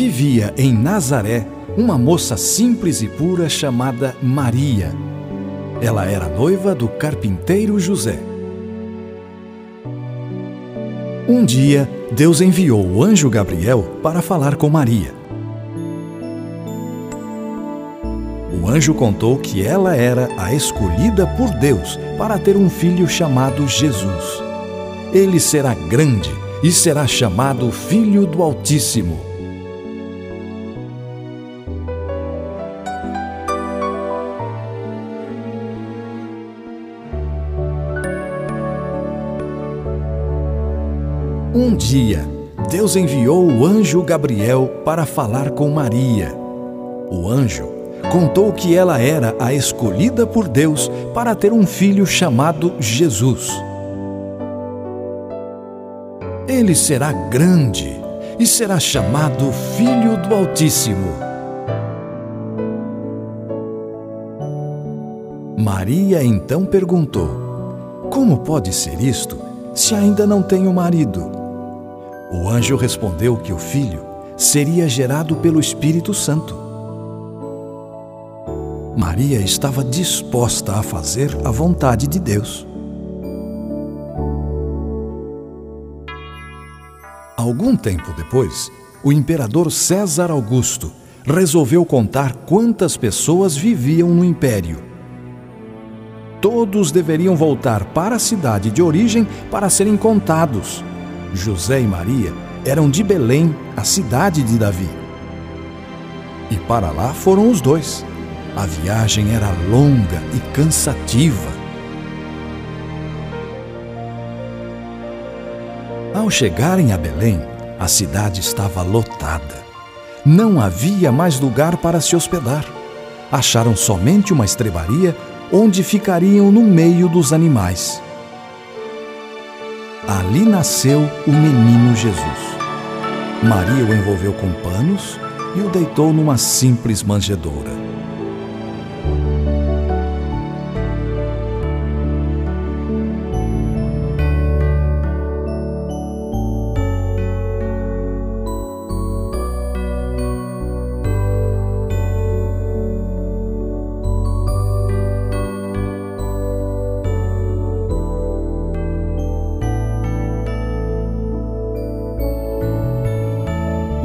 vivia em Nazaré uma moça simples e pura chamada Maria. Ela era noiva do carpinteiro José. Um dia, Deus enviou o anjo Gabriel para falar com Maria. O anjo contou que ela era a escolhida por Deus para ter um filho chamado Jesus. Ele será grande e será chamado Filho do Altíssimo. Um dia, Deus enviou o anjo Gabriel para falar com Maria. O anjo contou que ela era a escolhida por Deus para ter um filho chamado Jesus. Ele será grande e será chamado Filho do Altíssimo. Maria então perguntou: Como pode ser isto se ainda não tenho marido? O anjo respondeu que o filho seria gerado pelo Espírito Santo. Maria estava disposta a fazer a vontade de Deus. Algum tempo depois, o imperador César Augusto resolveu contar quantas pessoas viviam no império. Todos deveriam voltar para a cidade de origem para serem contados José e Maria eram de Belém, a cidade de Davi. E para lá foram os dois. A viagem era longa e cansativa. Ao chegarem a Belém, a cidade estava lotada. Não havia mais lugar para se hospedar. Acharam somente uma estrebaria onde ficariam no meio dos animais. Ali nasceu o menino Jesus. Maria o envolveu com panos e o deitou numa simples manjedoura.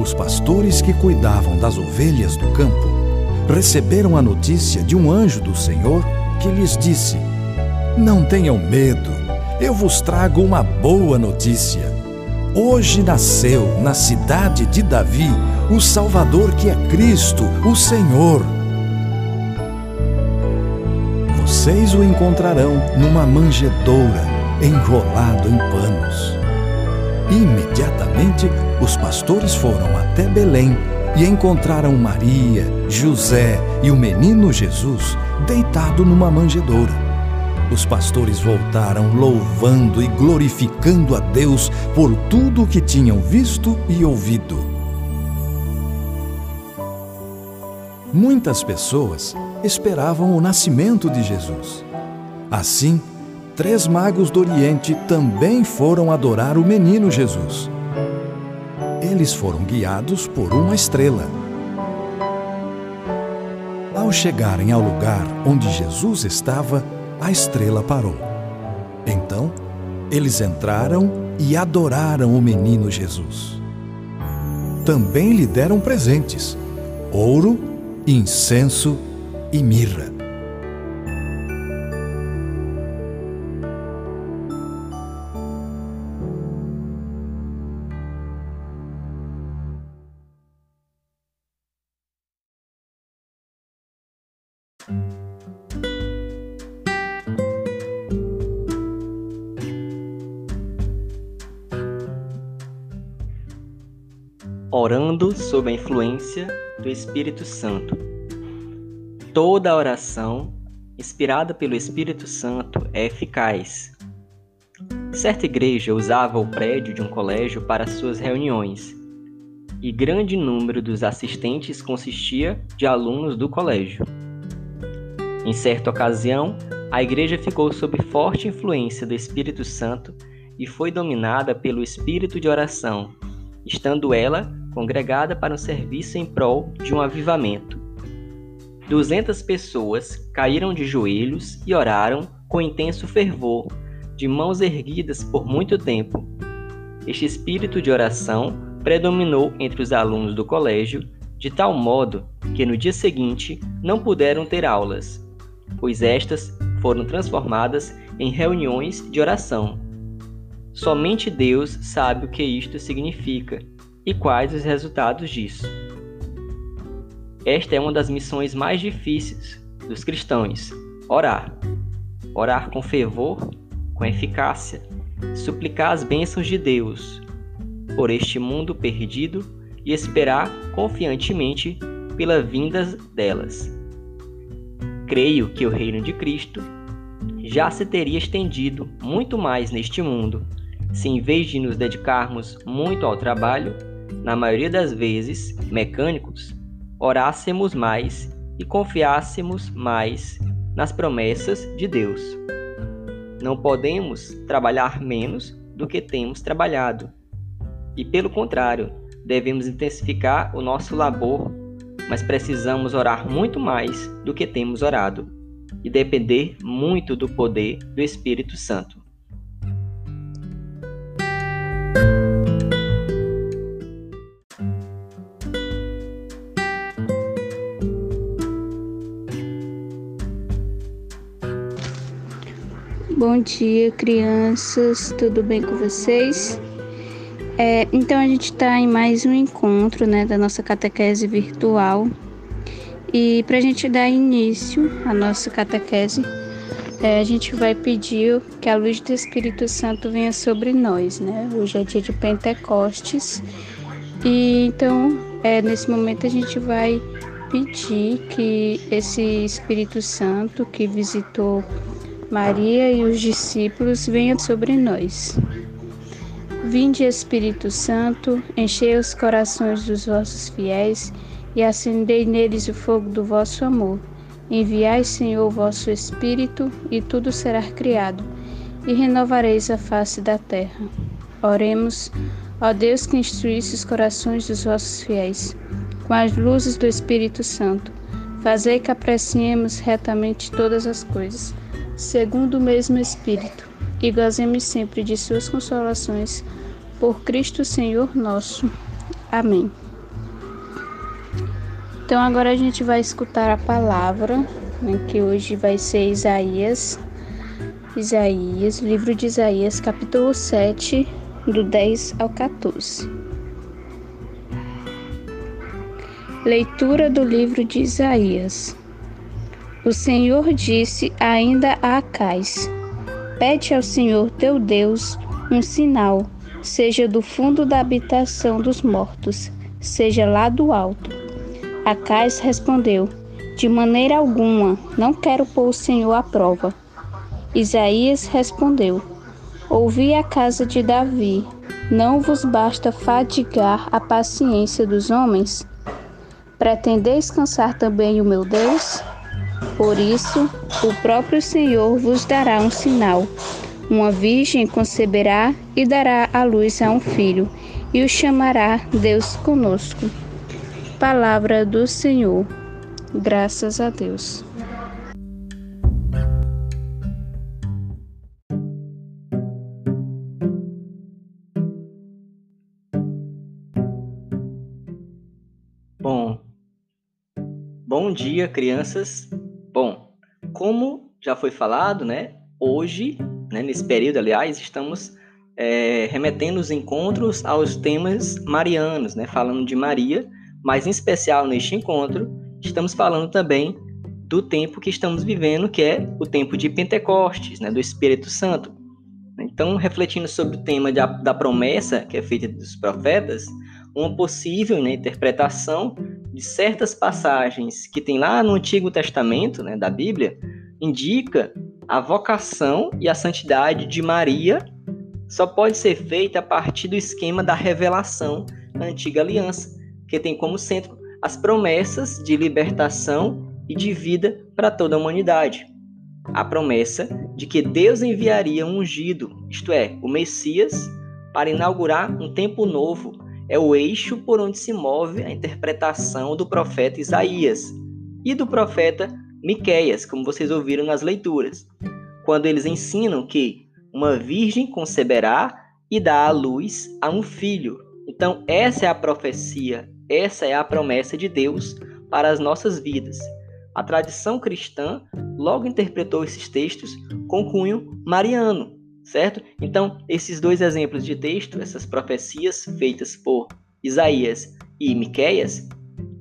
Os pastores que cuidavam das ovelhas do campo receberam a notícia de um anjo do Senhor que lhes disse: Não tenham medo, eu vos trago uma boa notícia. Hoje nasceu na cidade de Davi o Salvador que é Cristo, o Senhor. Vocês o encontrarão numa manjedoura, enrolado em panos. Imediatamente, os pastores foram até Belém e encontraram Maria, José e o menino Jesus deitado numa manjedoura. Os pastores voltaram louvando e glorificando a Deus por tudo o que tinham visto e ouvido. Muitas pessoas esperavam o nascimento de Jesus. Assim, três magos do Oriente também foram adorar o menino Jesus. Eles foram guiados por uma estrela. Ao chegarem ao lugar onde Jesus estava, a estrela parou. Então, eles entraram e adoraram o menino Jesus. Também lhe deram presentes: ouro, incenso e mirra. Orando sob a influência do Espírito Santo. Toda oração inspirada pelo Espírito Santo é eficaz. Certa igreja usava o prédio de um colégio para suas reuniões, e grande número dos assistentes consistia de alunos do colégio. Em certa ocasião, a igreja ficou sob forte influência do Espírito Santo e foi dominada pelo espírito de oração, estando ela congregada para um serviço em prol de um avivamento. Duzentas pessoas caíram de joelhos e oraram com intenso fervor, de mãos erguidas por muito tempo. Este espírito de oração predominou entre os alunos do colégio, de tal modo que no dia seguinte não puderam ter aulas, pois estas foram transformadas em reuniões de oração. Somente Deus sabe o que isto significa e quais os resultados disso. Esta é uma das missões mais difíceis dos cristãos: orar. Orar com fervor, com eficácia, suplicar as bênçãos de Deus por este mundo perdido e esperar confiantemente pela vinda delas. Creio que o reino de Cristo já se teria estendido muito mais neste mundo se, em vez de nos dedicarmos muito ao trabalho, na maioria das vezes mecânicos, orássemos mais e confiássemos mais nas promessas de Deus. Não podemos trabalhar menos do que temos trabalhado. E pelo contrário, devemos intensificar o nosso labor, mas precisamos orar muito mais do que temos orado e depender muito do poder do Espírito Santo. Bom dia, crianças, tudo bem com vocês? É, então a gente está em mais um encontro né, da nossa catequese virtual e para a gente dar início à nossa catequese, é, a gente vai pedir que a luz do Espírito Santo venha sobre nós, né? Hoje é dia de Pentecostes e então é, nesse momento a gente vai pedir que esse Espírito Santo que visitou Maria e os discípulos venha sobre nós. Vinde, Espírito Santo, enchei os corações dos vossos fiéis e acendei neles o fogo do vosso amor. Enviai, Senhor, o vosso Espírito, e tudo será criado, e renovareis a face da terra. Oremos, ó Deus que instruísse os corações dos vossos fiéis, com as luzes do Espírito Santo. Fazei que apreciemos retamente todas as coisas segundo o mesmo Espírito, e gozemos sempre de Suas consolações, por Cristo Senhor nosso. Amém. Então agora a gente vai escutar a palavra, né, que hoje vai ser Isaías, Isaías, livro de Isaías, capítulo 7, do 10 ao 14. Leitura do livro de Isaías. O Senhor disse ainda a Acais: Pede ao Senhor teu Deus um sinal, seja do fundo da habitação dos mortos, seja lá do alto. Acais respondeu: De maneira alguma, não quero pôr o Senhor à prova. Isaías respondeu: Ouvi a casa de Davi, não vos basta fadigar a paciência dos homens? Pretendeis cansar também o meu Deus? Por isso, o próprio Senhor vos dará um sinal. Uma virgem conceberá e dará à luz a um filho, e o chamará Deus conosco. Palavra do Senhor. Graças a Deus. Bom, bom dia, crianças. Bom, como já foi falado, né? Hoje, né, nesse período, aliás, estamos é, remetendo os encontros aos temas marianos, né? Falando de Maria, mas em especial neste encontro, estamos falando também do tempo que estamos vivendo, que é o tempo de Pentecostes, né? Do Espírito Santo. Então, refletindo sobre o tema da, promessa que é feita dos profetas, uma possível né, interpretação de certas passagens que tem lá no Antigo Testamento, né, da Bíblia, indica a vocação e a santidade de Maria só pode ser feita a partir do esquema da revelação da antiga aliança, que tem como centro as promessas de libertação e de vida para toda a humanidade. A promessa de que Deus enviaria um ungido, isto é, o Messias, para inaugurar um tempo novo é o eixo por onde se move a interpretação do profeta Isaías e do profeta Miqueias, como vocês ouviram nas leituras, quando eles ensinam que uma virgem conceberá e dá à luz a um filho. Então, essa é a profecia, essa é a promessa de Deus para as nossas vidas. A tradição cristã logo interpretou esses textos com cunho mariano, certo? Então, esses dois exemplos de texto, essas profecias feitas por Isaías e Miqueias,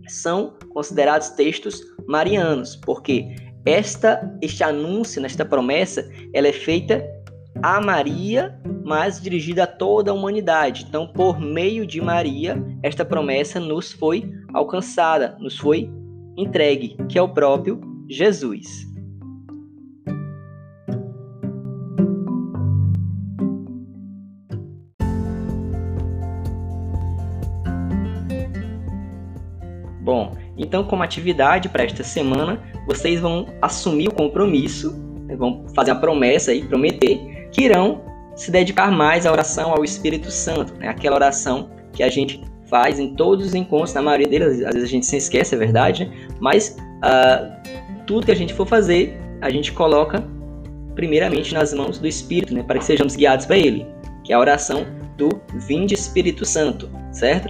são considerados textos marianos, porque esta este anúncio, esta promessa, ela é feita a Maria, mas dirigida a toda a humanidade. Então, por meio de Maria, esta promessa nos foi alcançada, nos foi entregue, que é o próprio Jesus. Então como atividade para esta semana, vocês vão assumir o compromisso, né, vão fazer a promessa e prometer que irão se dedicar mais à oração ao Espírito Santo, né? aquela oração que a gente faz em todos os encontros, na maioria deles, às vezes a gente se esquece, é verdade, né? mas uh, tudo que a gente for fazer, a gente coloca primeiramente nas mãos do Espírito, né? para que sejamos guiados para Ele, que é a oração do Vinde Espírito Santo, certo?